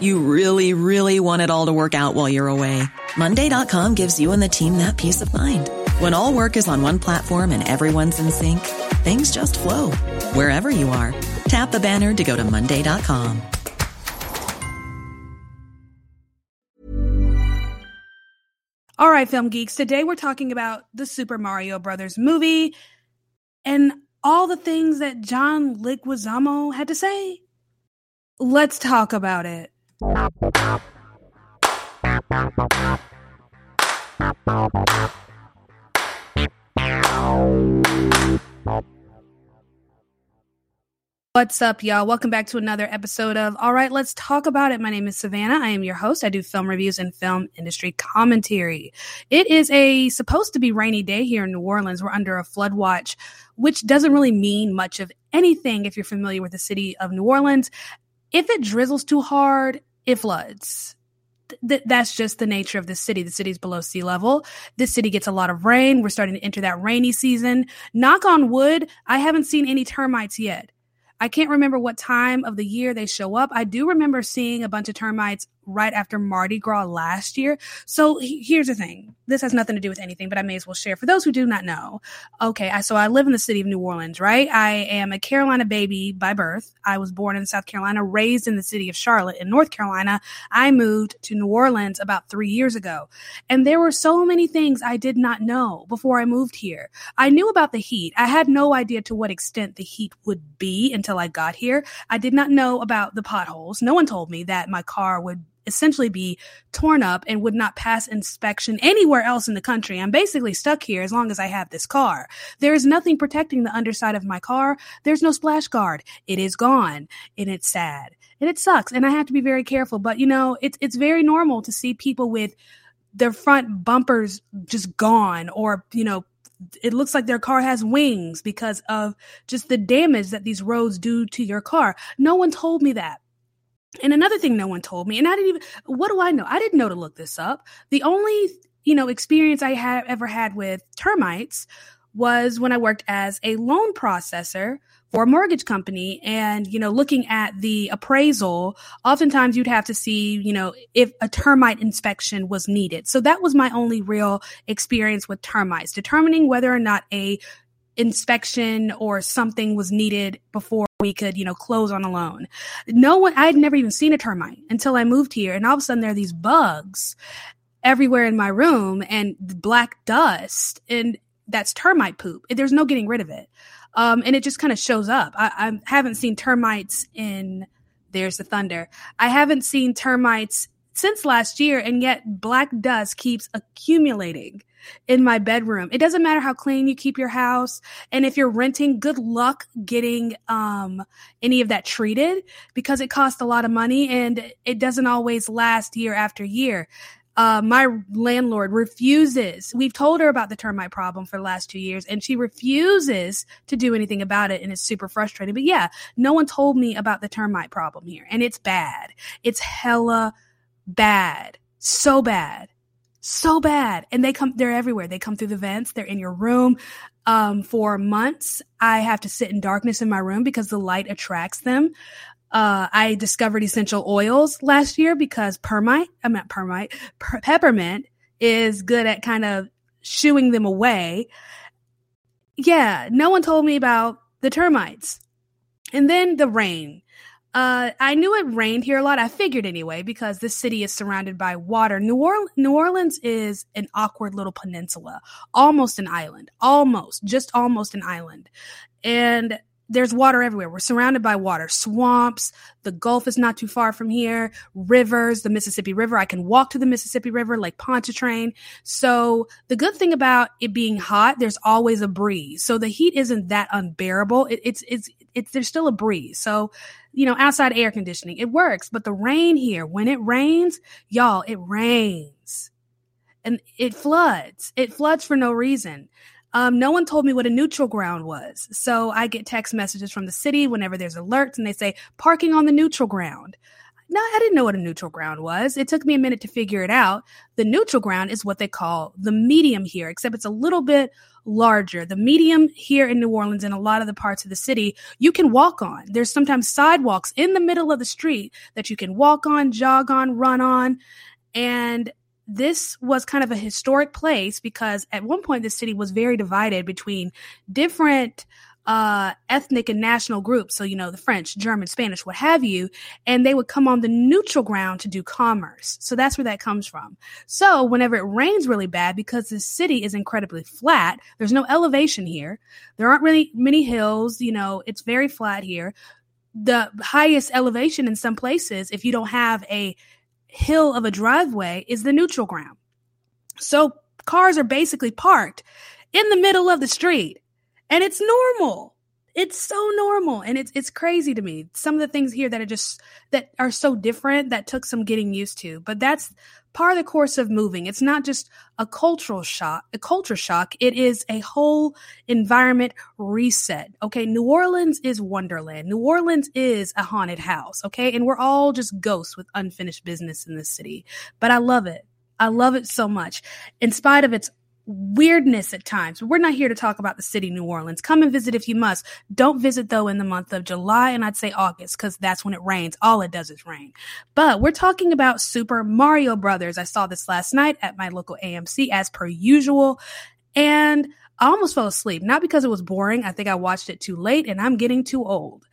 You really, really want it all to work out while you're away. Monday.com gives you and the team that peace of mind. When all work is on one platform and everyone's in sync, things just flow wherever you are. Tap the banner to go to Monday.com. All right, film geeks. Today we're talking about the Super Mario Brothers movie and all the things that John Leguizamo had to say. Let's talk about it. What's up, y'all? Welcome back to another episode of All Right, Let's Talk About It. My name is Savannah. I am your host. I do film reviews and film industry commentary. It is a supposed to be rainy day here in New Orleans. We're under a flood watch, which doesn't really mean much of anything if you're familiar with the city of New Orleans. If it drizzles too hard, it floods. Th- that's just the nature of the city. The city's below sea level. This city gets a lot of rain. We're starting to enter that rainy season. Knock on wood, I haven't seen any termites yet. I can't remember what time of the year they show up. I do remember seeing a bunch of termites right after Mardi Gras last year. So he- here's the thing. This has nothing to do with anything, but I may as well share. For those who do not know, okay, I, so I live in the city of New Orleans, right? I am a Carolina baby by birth. I was born in South Carolina, raised in the city of Charlotte in North Carolina. I moved to New Orleans about three years ago. And there were so many things I did not know before I moved here. I knew about the heat. I had no idea to what extent the heat would be until I got here. I did not know about the potholes. No one told me that my car would essentially be torn up and would not pass inspection anywhere else in the country. I'm basically stuck here as long as I have this car. There is nothing protecting the underside of my car. There's no splash guard. It is gone and it's sad and it sucks. And I have to be very careful, but you know, it's, it's very normal to see people with their front bumpers just gone or, you know, it looks like their car has wings because of just the damage that these roads do to your car. No one told me that. And another thing no one told me, and I didn't even, what do I know? I didn't know to look this up. The only, you know, experience I have ever had with termites was when I worked as a loan processor for a mortgage company and you know looking at the appraisal oftentimes you'd have to see you know if a termite inspection was needed so that was my only real experience with termites determining whether or not a inspection or something was needed before we could, you know, close on a loan. No one, I had never even seen a termite until I moved here. And all of a sudden there are these bugs everywhere in my room and black dust and that's termite poop. There's no getting rid of it. Um, and it just kind of shows up. I, I haven't seen termites in, there's the thunder. I haven't seen termites since last year and yet black dust keeps accumulating in my bedroom. It doesn't matter how clean you keep your house. And if you're renting, good luck getting um, any of that treated because it costs a lot of money and it doesn't always last year after year. Uh, my landlord refuses. We've told her about the termite problem for the last two years, and she refuses to do anything about it, and it's super frustrating. But yeah, no one told me about the termite problem here, and it's bad. It's hella bad, so bad so bad. And they come they're everywhere. They come through the vents. They're in your room. Um, for months i have to sit in darkness in my room because the light attracts them. Uh, i discovered essential oils last year because permite i'm not permite per- peppermint is good at kind of shooing them away. Yeah no one told me about the termites. And then the rain uh, I knew it rained here a lot. I figured anyway because this city is surrounded by water. New, or- New Orleans is an awkward little peninsula, almost an island, almost, just almost an island. And there's water everywhere. We're surrounded by water, swamps. The Gulf is not too far from here. Rivers, the Mississippi River. I can walk to the Mississippi River, Lake Pontchartrain. So the good thing about it being hot, there's always a breeze. So the heat isn't that unbearable. It, it's it's it's there's still a breeze. So you know, outside air conditioning, it works. But the rain here, when it rains, y'all, it rains and it floods. It floods for no reason. Um, no one told me what a neutral ground was. So I get text messages from the city whenever there's alerts and they say parking on the neutral ground. No, I didn't know what a neutral ground was. It took me a minute to figure it out. The neutral ground is what they call the medium here, except it's a little bit larger. The medium here in New Orleans and a lot of the parts of the city, you can walk on. There's sometimes sidewalks in the middle of the street that you can walk on, jog on, run on. And this was kind of a historic place because at one point the city was very divided between different uh, ethnic and national groups. So, you know, the French, German, Spanish, what have you. And they would come on the neutral ground to do commerce. So that's where that comes from. So whenever it rains really bad, because the city is incredibly flat, there's no elevation here. There aren't really many hills. You know, it's very flat here. The highest elevation in some places, if you don't have a hill of a driveway is the neutral ground. So cars are basically parked in the middle of the street and it's normal. It's so normal and it's it's crazy to me. Some of the things here that are just that are so different that took some getting used to. But that's part of the course of moving. It's not just a cultural shock, a culture shock. It is a whole environment reset. Okay. New Orleans is Wonderland. New Orleans is a haunted house. Okay. And we're all just ghosts with unfinished business in this city. But I love it. I love it so much. In spite of its weirdness at times. We're not here to talk about the city, New Orleans. Come and visit if you must. Don't visit though in the month of July and I'd say August because that's when it rains. All it does is rain. But we're talking about Super Mario Brothers. I saw this last night at my local AMC as per usual. And I almost fell asleep, not because it was boring. I think I watched it too late and I'm getting too old.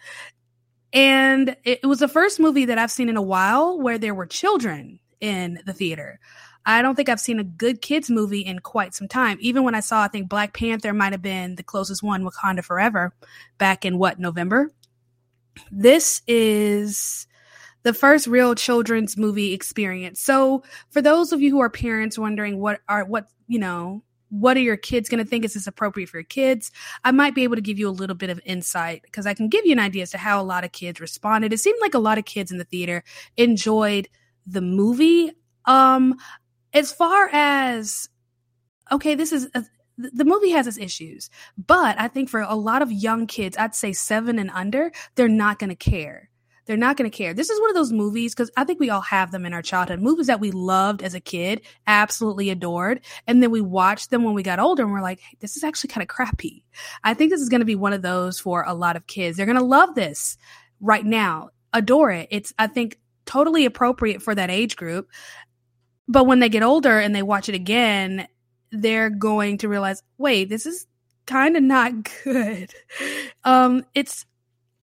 And it was the first movie that I've seen in a while where there were children in the theater. I don't think I've seen a good kids movie in quite some time. Even when I saw, I think Black Panther might have been the closest one, Wakanda Forever, back in what, November? This is the first real children's movie experience. So for those of you who are parents wondering what are, what, you know, what are your kids going to think? Is this appropriate for your kids? I might be able to give you a little bit of insight because I can give you an idea as to how a lot of kids responded. It seemed like a lot of kids in the theater enjoyed the movie. Um, as far as okay, this is uh, a, the movie has its issues, but I think for a lot of young kids, I'd say seven and under, they're not going to care. They're not going to care. This is one of those movies because I think we all have them in our childhood. Movies that we loved as a kid, absolutely adored. And then we watched them when we got older and we're like, hey, this is actually kind of crappy. I think this is going to be one of those for a lot of kids. They're going to love this right now, adore it. It's, I think, totally appropriate for that age group. But when they get older and they watch it again, they're going to realize, wait, this is kind of not good. Um, it's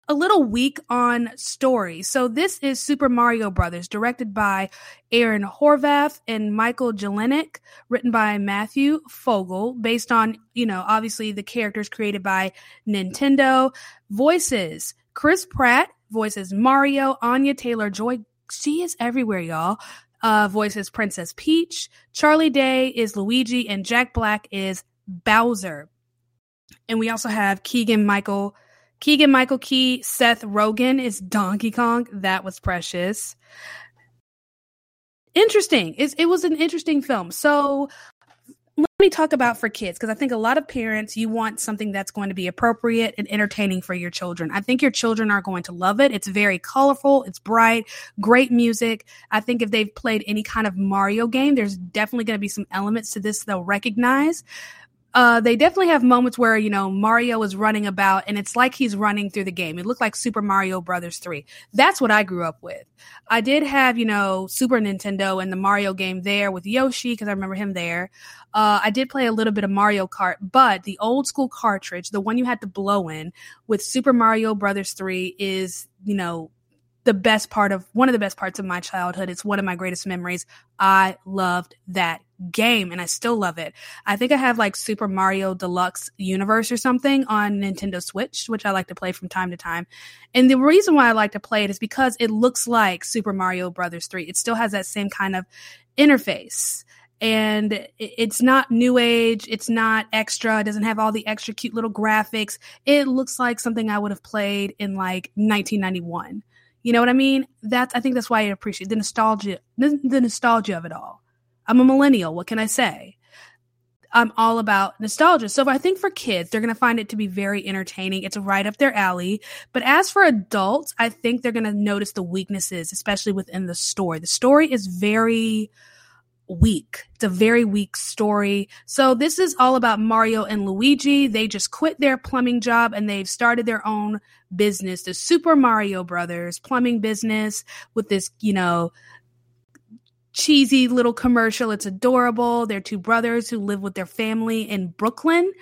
a little weak on story. So this is Super Mario Brothers, directed by Aaron Horvath and Michael Jelenic, written by Matthew Fogel, based on, you know, obviously the characters created by Nintendo. Voices, Chris Pratt voices Mario, Anya Taylor-Joy. She is everywhere, y'all uh, voices Princess Peach. Charlie Day is Luigi, and Jack Black is Bowser. And we also have Keegan Michael, Keegan Michael Key, Seth Rogen is Donkey Kong. That was precious. Interesting. It's, it was an interesting film. So let me talk about for kids because I think a lot of parents you want something that's going to be appropriate and entertaining for your children. I think your children are going to love it. It's very colorful, it's bright, great music. I think if they've played any kind of Mario game, there's definitely going to be some elements to this they'll recognize uh, they definitely have moments where you know Mario is running about, and it's like he's running through the game. It looked like Super Mario Brothers three. That's what I grew up with. I did have you know Super Nintendo and the Mario game there with Yoshi because I remember him there. Uh, I did play a little bit of Mario Kart, but the old school cartridge, the one you had to blow in with Super Mario Brothers three, is you know the best part of one of the best parts of my childhood. It's one of my greatest memories. I loved that game and I still love it. I think I have like Super Mario Deluxe Universe or something on Nintendo Switch, which I like to play from time to time. And the reason why I like to play it is because it looks like Super Mario Brothers 3. It still has that same kind of interface. And it's not new age. It's not extra. It doesn't have all the extra cute little graphics. It looks like something i would have played in like 1991 you know what i mean? That's i think that's why i appreciate the nostalgia the, the nostalgia of it all i'm a millennial what can i say i'm all about nostalgia so i think for kids they're going to find it to be very entertaining it's right up their alley but as for adults i think they're going to notice the weaknesses especially within the story the story is very weak. It's a very weak story. So this is all about Mario and Luigi. They just quit their plumbing job and they've started their own business, the Super Mario Brothers plumbing business with this, you know, cheesy little commercial. It's adorable. They're two brothers who live with their family in Brooklyn.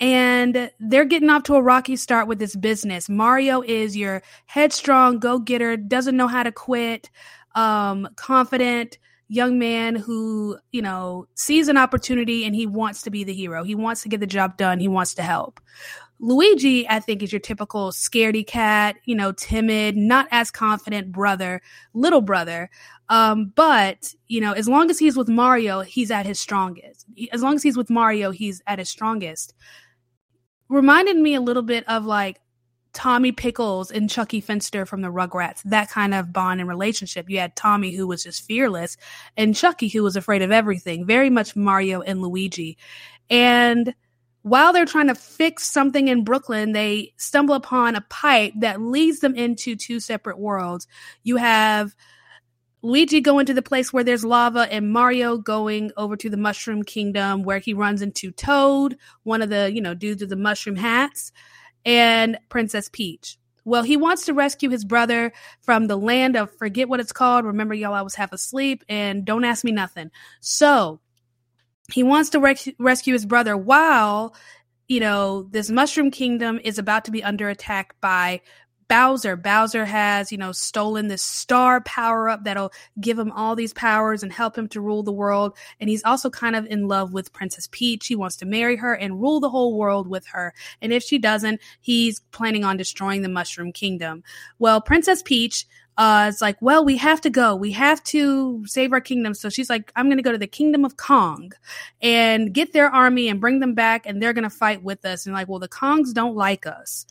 And they're getting off to a rocky start with this business. Mario is your headstrong go getter, doesn't know how to quit, um, confident, young man who, you know, sees an opportunity and he wants to be the hero. He wants to get the job done. He wants to help. Luigi, I think, is your typical scaredy cat, you know, timid, not as confident brother, little brother. Um, but, you know, as long as he's with Mario, he's at his strongest. As long as he's with Mario, he's at his strongest. Reminded me a little bit of like Tommy Pickles and Chuckie Finster from the Rugrats, that kind of bond and relationship. You had Tommy who was just fearless and Chuckie, who was afraid of everything, very much Mario and Luigi. And while they're trying to fix something in Brooklyn, they stumble upon a pipe that leads them into two separate worlds. You have Luigi going to the place where there's lava and Mario going over to the Mushroom Kingdom where he runs into Toad, one of the, you know, dudes with the mushroom hats and Princess Peach. Well, he wants to rescue his brother from the land of forget what it's called. Remember, y'all, I was half asleep and don't ask me nothing. So he wants to rec- rescue his brother while, you know, this mushroom kingdom is about to be under attack by Bowser. Bowser has, you know, stolen this star power up that'll give him all these powers and help him to rule the world. And he's also kind of in love with Princess Peach. He wants to marry her and rule the whole world with her. And if she doesn't, he's planning on destroying the Mushroom Kingdom. Well, Princess Peach uh, it's like, well, we have to go. We have to save our kingdom. So she's like, I'm going to go to the kingdom of Kong and get their army and bring them back, and they're going to fight with us. And like, well, the Kongs don't like us.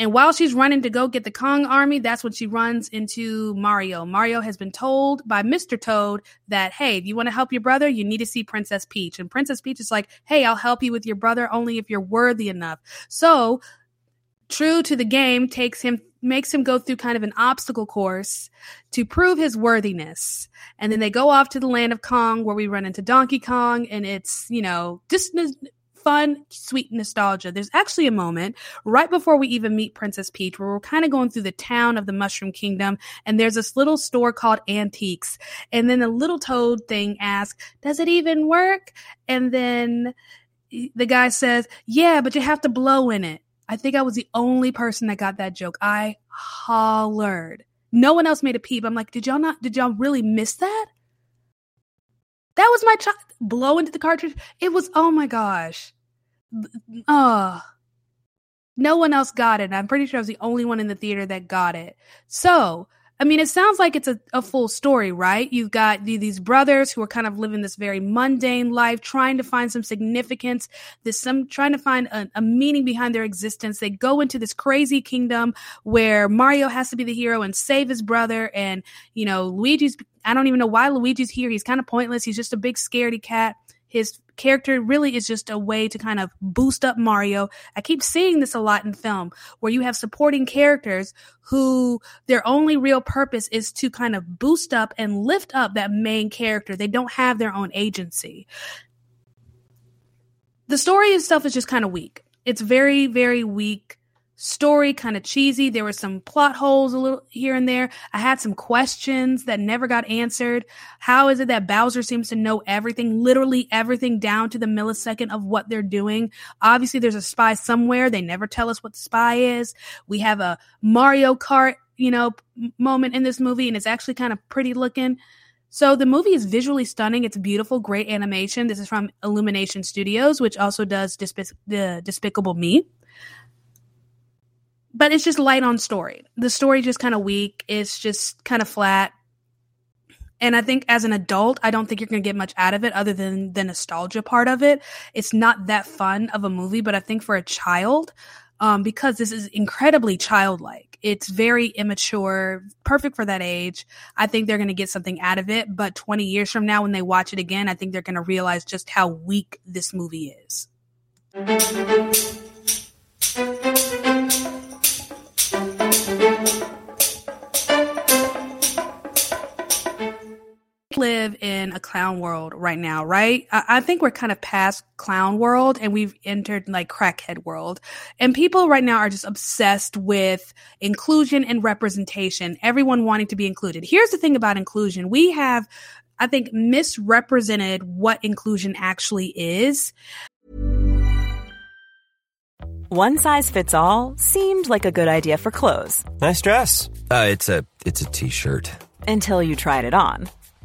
And while she's running to go get the Kong army, that's when she runs into Mario. Mario has been told by Mr. Toad that, hey, if you want to help your brother, you need to see Princess Peach. And Princess Peach is like, hey, I'll help you with your brother only if you're worthy enough. So, true to the game, takes him makes him go through kind of an obstacle course to prove his worthiness. And then they go off to the land of Kong where we run into Donkey Kong and it's, you know, just fun, sweet nostalgia. There's actually a moment right before we even meet Princess Peach where we're kind of going through the town of the Mushroom Kingdom and there's this little store called Antiques. And then the little toad thing asks, Does it even work? And then eh, the guy says, Yeah, but you have to blow in it. I think I was the only person that got that joke. I hollered. No one else made a peep. I'm like, did y'all not, did y'all really miss that? That was my child blow into the cartridge. It was oh my gosh. Uh no one else got it. I'm pretty sure I was the only one in the theater that got it. So I mean, it sounds like it's a, a full story, right? You've got these brothers who are kind of living this very mundane life, trying to find some significance, this some trying to find a, a meaning behind their existence. They go into this crazy kingdom where Mario has to be the hero and save his brother, and you know Luigi's. I don't even know why Luigi's here. He's kind of pointless. He's just a big scaredy cat. His character really is just a way to kind of boost up Mario. I keep seeing this a lot in film where you have supporting characters who their only real purpose is to kind of boost up and lift up that main character. They don't have their own agency. The story itself is just kind of weak. It's very, very weak story kind of cheesy. There were some plot holes a little here and there. I had some questions that never got answered. How is it that Bowser seems to know everything, literally everything down to the millisecond of what they're doing? Obviously, there's a spy somewhere. They never tell us what the spy is. We have a Mario Kart, you know, moment in this movie, and it's actually kind of pretty looking. So the movie is visually stunning. It's beautiful, great animation. This is from Illumination Studios, which also does the Despicable Me. But it's just light on story. The story just kind of weak. It's just kind of flat. And I think as an adult, I don't think you're going to get much out of it other than the nostalgia part of it. It's not that fun of a movie, but I think for a child, um, because this is incredibly childlike, it's very immature, perfect for that age. I think they're going to get something out of it. But 20 years from now, when they watch it again, I think they're going to realize just how weak this movie is live in a clown world right now, right? I, I, think we're kind of past clown world and we've entered like crackhead world. And people right now are just obsessed with inclusion and representation, everyone wanting to be included. Here's the thing about inclusion. We have, I think, misrepresented what inclusion actually is. One size fits all seemed like a good idea for clothes. Nice dress. Uh, it's a it's a t-shirt. Until you tried it on.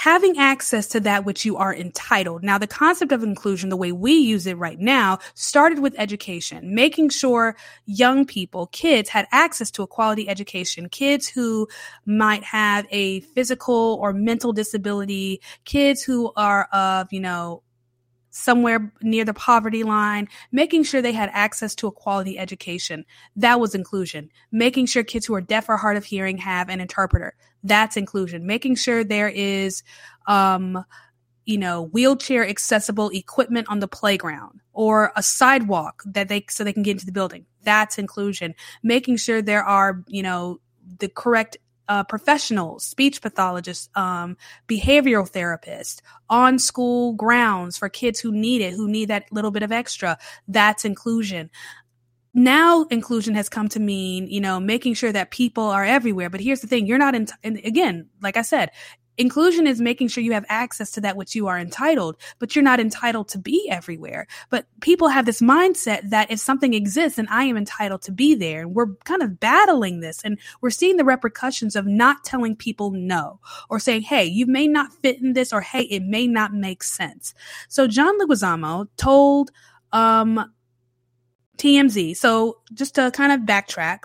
having access to that which you are entitled. Now, the concept of inclusion, the way we use it right now, started with education, making sure young people, kids had access to a quality education, kids who might have a physical or mental disability, kids who are of, you know, somewhere near the poverty line, making sure they had access to a quality education. That was inclusion. Making sure kids who are deaf or hard of hearing have an interpreter. That's inclusion. Making sure there is, um, you know, wheelchair accessible equipment on the playground or a sidewalk that they, so they can get into the building. That's inclusion. Making sure there are, you know, the correct uh, professionals, speech pathologists, um, behavioral therapists on school grounds for kids who need it, who need that little bit of extra. That's inclusion now inclusion has come to mean, you know, making sure that people are everywhere. But here's the thing. You're not in, and again, like I said, inclusion is making sure you have access to that which you are entitled, but you're not entitled to be everywhere. But people have this mindset that if something exists and I am entitled to be there, and we're kind of battling this and we're seeing the repercussions of not telling people no or saying, Hey, you may not fit in this or Hey, it may not make sense. So John Leguizamo told, um, TMZ. So just to kind of backtrack,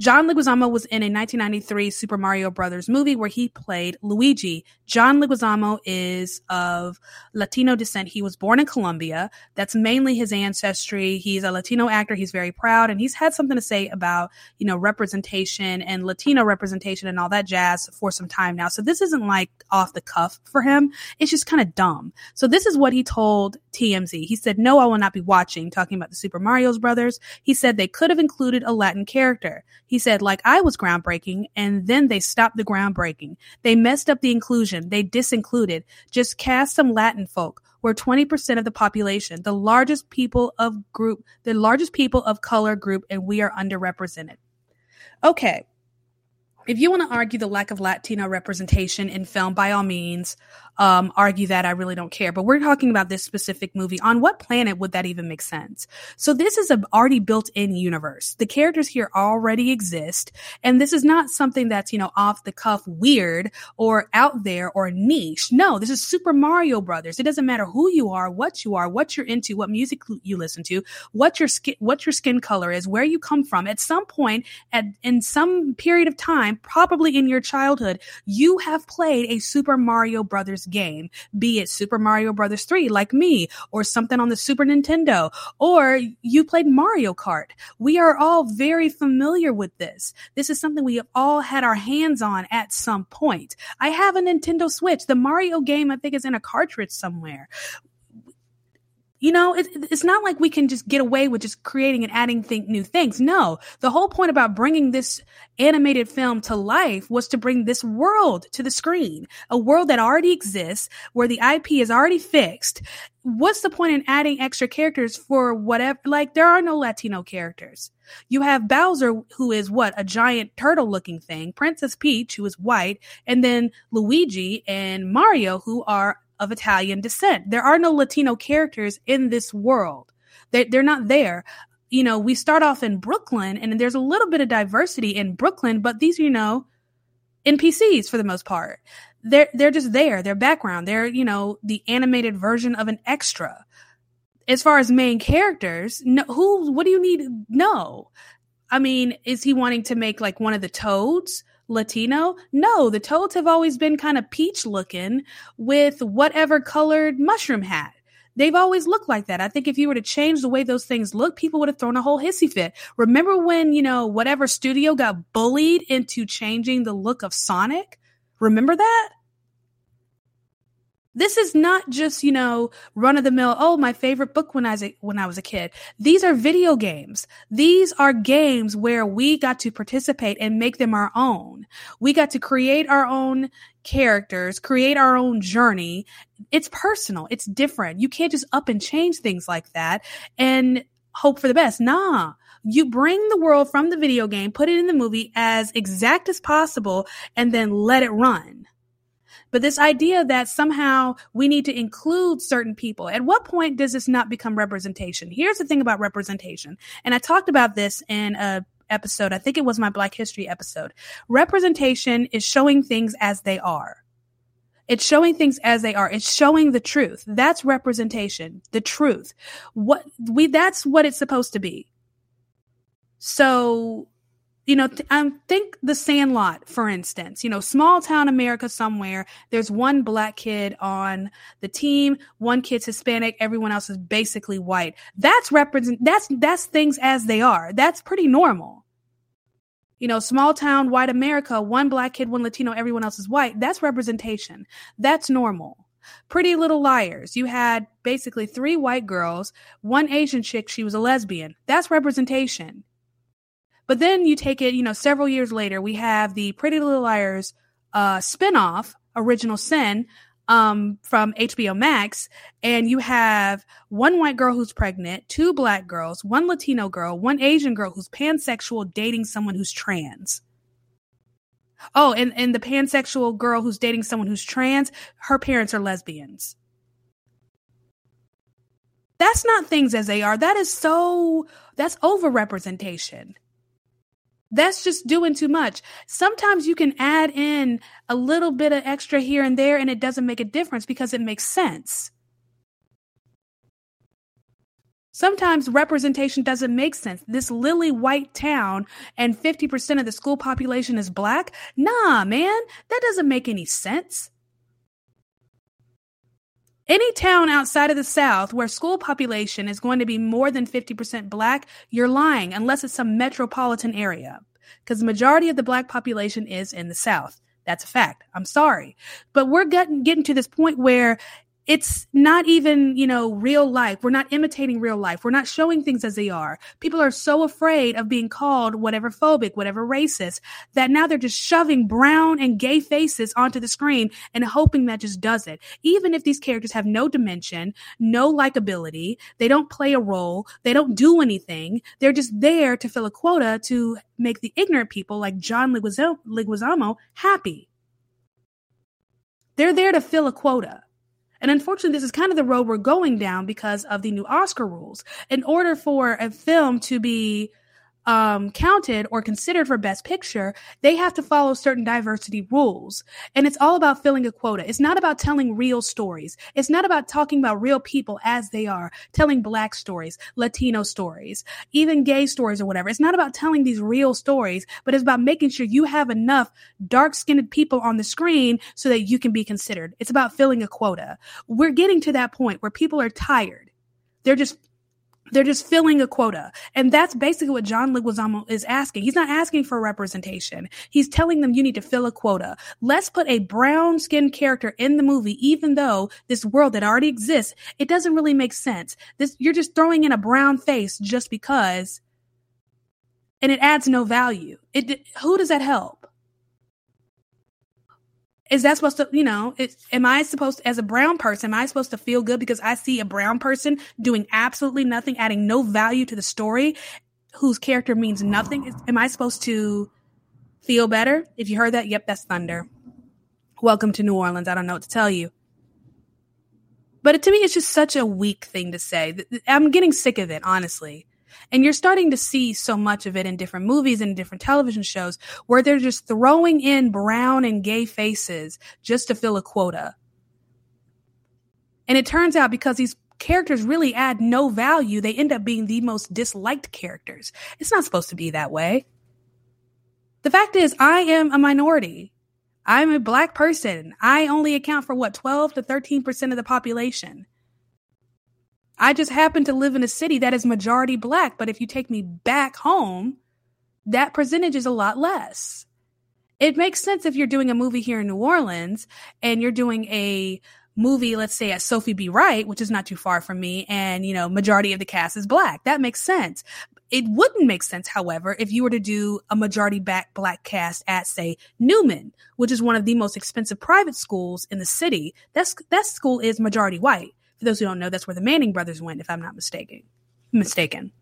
John Leguizamo was in a 1993 Super Mario Brothers movie where he played Luigi. John Leguizamo is of Latino descent. He was born in Colombia. That's mainly his ancestry. He's a Latino actor. He's very proud and he's had something to say about, you know, representation and Latino representation and all that jazz for some time now. So this isn't like off the cuff for him. It's just kind of dumb. So this is what he told TMZ. He said, no, I will not be watching, talking about the Super Mario brothers. He said they could have included a Latin character. He said, like I was groundbreaking and then they stopped the groundbreaking. They messed up the inclusion. They disincluded. Just cast some Latin folk. We're 20% of the population, the largest people of group, the largest people of color group, and we are underrepresented. Okay. If you want to argue the lack of Latino representation in film, by all means, um, argue that I really don't care. But we're talking about this specific movie. On what planet would that even make sense? So this is an already built in universe. The characters here already exist. And this is not something that's, you know, off the cuff weird or out there or niche. No, this is Super Mario Brothers. It doesn't matter who you are, what you are, what you're into, what music you listen to, what your skin, what your skin color is, where you come from. At some point, at, in some period of time, probably in your childhood, you have played a Super Mario Brothers game, be it Super Mario Brothers 3 like me or something on the Super Nintendo or you played Mario Kart. We are all very familiar with this. This is something we have all had our hands on at some point. I have a Nintendo Switch. The Mario game I think is in a cartridge somewhere. You know, it, it's not like we can just get away with just creating and adding new things. No, the whole point about bringing this animated film to life was to bring this world to the screen, a world that already exists, where the IP is already fixed. What's the point in adding extra characters for whatever? Like, there are no Latino characters. You have Bowser, who is what? A giant turtle looking thing, Princess Peach, who is white, and then Luigi and Mario, who are of Italian descent. There are no Latino characters in this world. They, they're not there. You know, we start off in Brooklyn and there's a little bit of diversity in Brooklyn, but these, you know, NPCs for the most part. They're, they're just there. Their background. They're, you know, the animated version of an extra. As far as main characters, no, who, what do you need? No. I mean, is he wanting to make like one of the toads? Latino? No, the toads have always been kind of peach looking with whatever colored mushroom hat. They've always looked like that. I think if you were to change the way those things look, people would have thrown a whole hissy fit. Remember when, you know, whatever studio got bullied into changing the look of Sonic? Remember that? This is not just, you know, run of the mill. Oh, my favorite book when I was a, when I was a kid. These are video games. These are games where we got to participate and make them our own. We got to create our own characters, create our own journey. It's personal. It's different. You can't just up and change things like that and hope for the best. Nah. You bring the world from the video game, put it in the movie as exact as possible, and then let it run. But this idea that somehow we need to include certain people, at what point does this not become representation? Here's the thing about representation. And I talked about this in a episode. I think it was my Black History episode. Representation is showing things as they are. It's showing things as they are. It's showing the truth. That's representation, the truth. What we, that's what it's supposed to be. So you know, th- um, think the Sandlot, for instance. You know, small town America somewhere. There's one black kid on the team, one kid's Hispanic, everyone else is basically white. That's represent. That's that's things as they are. That's pretty normal. You know, small town white America, one black kid, one Latino, everyone else is white. That's representation. That's normal. Pretty Little Liars. You had basically three white girls, one Asian chick, she was a lesbian. That's representation. But then you take it, you know, several years later, we have the Pretty Little Liars uh, spinoff, Original Sin, um, from HBO Max, and you have one white girl who's pregnant, two black girls, one Latino girl, one Asian girl who's pansexual dating someone who's trans. Oh, and, and the pansexual girl who's dating someone who's trans, her parents are lesbians. That's not things as they are. That is so, that's overrepresentation that's just doing too much. Sometimes you can add in a little bit of extra here and there and it doesn't make a difference because it makes sense. Sometimes representation doesn't make sense. This lily white town and 50% of the school population is black? Nah, man, that doesn't make any sense. Any town outside of the South where school population is going to be more than 50% black, you're lying unless it's some metropolitan area. Because the majority of the black population is in the South. That's a fact. I'm sorry. But we're getting, getting to this point where it's not even, you know, real life. We're not imitating real life. We're not showing things as they are. People are so afraid of being called whatever phobic, whatever racist, that now they're just shoving brown and gay faces onto the screen and hoping that just does it. Even if these characters have no dimension, no likability, they don't play a role, they don't do anything. They're just there to fill a quota to make the ignorant people like John Leguizamo happy. They're there to fill a quota. And unfortunately, this is kind of the road we're going down because of the new Oscar rules. In order for a film to be um, counted or considered for Best Picture, they have to follow certain diversity rules. And it's all about filling a quota. It's not about telling real stories. It's not about talking about real people as they are, telling Black stories, Latino stories, even gay stories or whatever. It's not about telling these real stories, but it's about making sure you have enough dark skinned people on the screen so that you can be considered. It's about filling a quota. We're getting to that point where people are tired. They're just they're just filling a quota. And that's basically what John Leguizamo is asking. He's not asking for representation. He's telling them you need to fill a quota. Let's put a brown skinned character in the movie, even though this world that already exists, it doesn't really make sense. This, you're just throwing in a brown face just because, and it adds no value. It, who does that help? Is that supposed to, you know, am I supposed to, as a brown person, am I supposed to feel good because I see a brown person doing absolutely nothing, adding no value to the story, whose character means nothing? Am I supposed to feel better? If you heard that, yep, that's thunder. Welcome to New Orleans. I don't know what to tell you. But to me, it's just such a weak thing to say. I'm getting sick of it, honestly. And you're starting to see so much of it in different movies and different television shows where they're just throwing in brown and gay faces just to fill a quota. And it turns out because these characters really add no value, they end up being the most disliked characters. It's not supposed to be that way. The fact is, I am a minority. I'm a black person. I only account for what, 12 to 13% of the population. I just happen to live in a city that is majority black, but if you take me back home, that percentage is a lot less. It makes sense if you're doing a movie here in New Orleans and you're doing a movie, let's say at Sophie B. Wright, which is not too far from me, and you know, majority of the cast is black. That makes sense. It wouldn't make sense, however, if you were to do a majority back black cast at, say, Newman, which is one of the most expensive private schools in the city. That's that school is majority white. For those who don't know, that's where the Manning brothers went, if I'm not mistaken. Mistaken.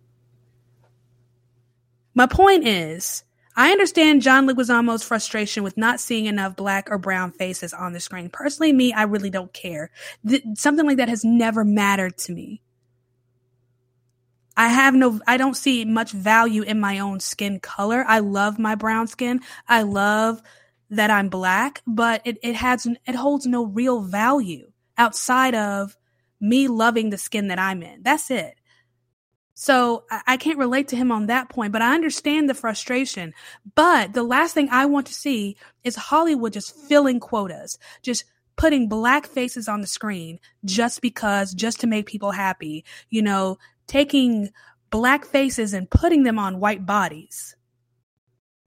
My point is, I understand John Leguizamo's frustration with not seeing enough black or brown faces on the screen. Personally, me, I really don't care. Th- something like that has never mattered to me. I have no, I don't see much value in my own skin color. I love my brown skin. I love that I'm black, but it, it has, it holds no real value outside of me loving the skin that I'm in. That's it. So I can't relate to him on that point, but I understand the frustration. But the last thing I want to see is Hollywood just filling quotas, just putting black faces on the screen just because, just to make people happy, you know, taking black faces and putting them on white bodies.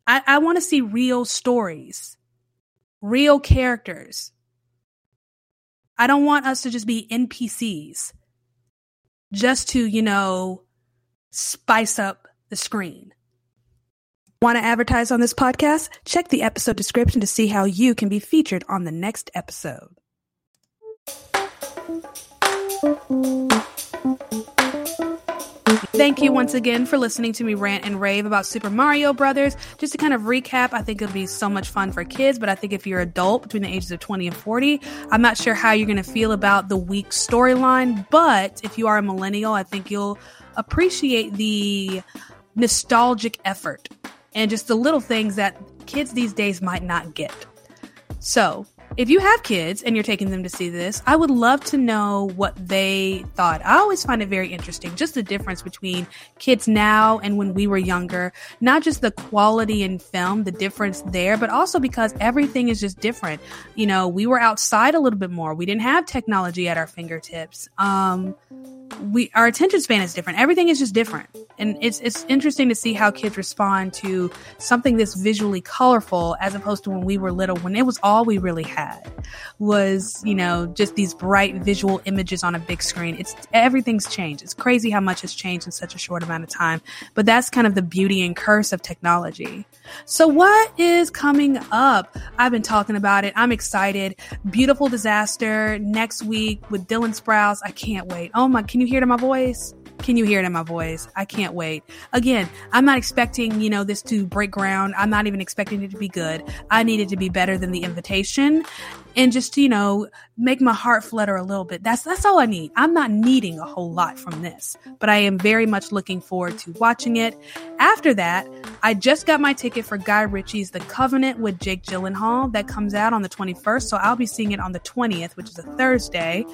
I, I want to see real stories, real characters, I don't want us to just be NPCs just to, you know, spice up the screen. Want to advertise on this podcast? Check the episode description to see how you can be featured on the next episode. Thank you once again for listening to me rant and rave about Super Mario Brothers. Just to kind of recap, I think it'll be so much fun for kids, but I think if you're an adult between the ages of 20 and 40, I'm not sure how you're going to feel about the weak storyline, but if you are a millennial, I think you'll appreciate the nostalgic effort and just the little things that kids these days might not get. So, if you have kids and you're taking them to see this, I would love to know what they thought. I always find it very interesting, just the difference between kids now and when we were younger. Not just the quality in film, the difference there, but also because everything is just different. You know, we were outside a little bit more. We didn't have technology at our fingertips. Um, we our attention span is different. Everything is just different, and it's it's interesting to see how kids respond to something this visually colorful as opposed to when we were little, when it was all we really had was you know just these bright visual images on a big screen. It's everything's changed. It's crazy how much has changed in such a short amount of time, but that's kind of the beauty and curse of technology. So what is coming up? I've been talking about it. I'm excited. Beautiful disaster next week with Dylan Sprouse. I can't wait. Oh my! Can you hear it in my voice? Can you hear it in my voice? I can't wait. Again, I'm not expecting, you know, this to break ground. I'm not even expecting it to be good. I need it to be better than the invitation and just, you know, make my heart flutter a little bit. That's that's all I need. I'm not needing a whole lot from this, but I am very much looking forward to watching it. After that, I just got my ticket for Guy Ritchie's The Covenant with Jake Gyllenhaal that comes out on the 21st, so I'll be seeing it on the 20th, which is a Thursday.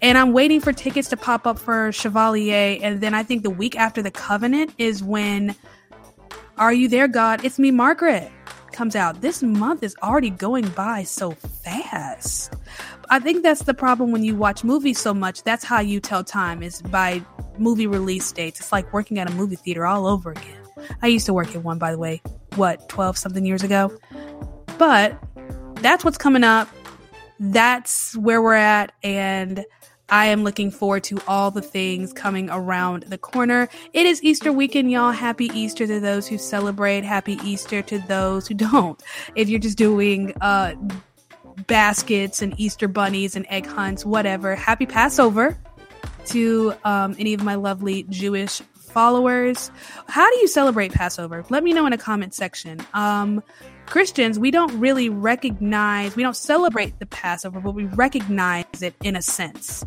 And I'm waiting for tickets to pop up for Chevalier. And then I think the week after The Covenant is when Are You There, God? It's Me, Margaret comes out. This month is already going by so fast. I think that's the problem when you watch movies so much. That's how you tell time is by movie release dates. It's like working at a movie theater all over again. I used to work at one, by the way, what, 12 something years ago? But that's what's coming up. That's where we're at. And I am looking forward to all the things coming around the corner. It is Easter weekend, y'all. Happy Easter to those who celebrate. Happy Easter to those who don't. If you're just doing uh, baskets and Easter bunnies and egg hunts, whatever. Happy Passover to um, any of my lovely Jewish followers. How do you celebrate Passover? Let me know in a comment section. Um, Christians, we don't really recognize, we don't celebrate the Passover, but we recognize it in a sense.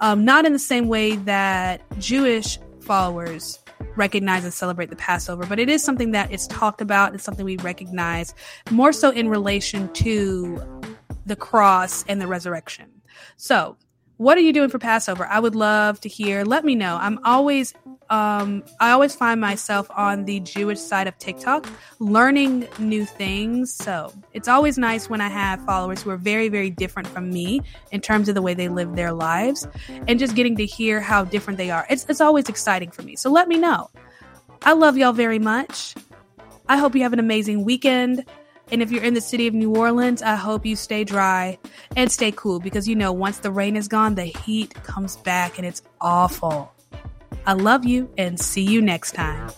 Um, not in the same way that Jewish followers recognize and celebrate the Passover, but it is something that is talked about. It's something we recognize more so in relation to the cross and the resurrection. So, what are you doing for Passover? I would love to hear. Let me know. I'm always um, I always find myself on the Jewish side of TikTok learning new things. So it's always nice when I have followers who are very, very different from me in terms of the way they live their lives and just getting to hear how different they are. It's, it's always exciting for me. So let me know. I love y'all very much. I hope you have an amazing weekend. And if you're in the city of New Orleans, I hope you stay dry and stay cool because you know, once the rain is gone, the heat comes back and it's awful. I love you and see you next time.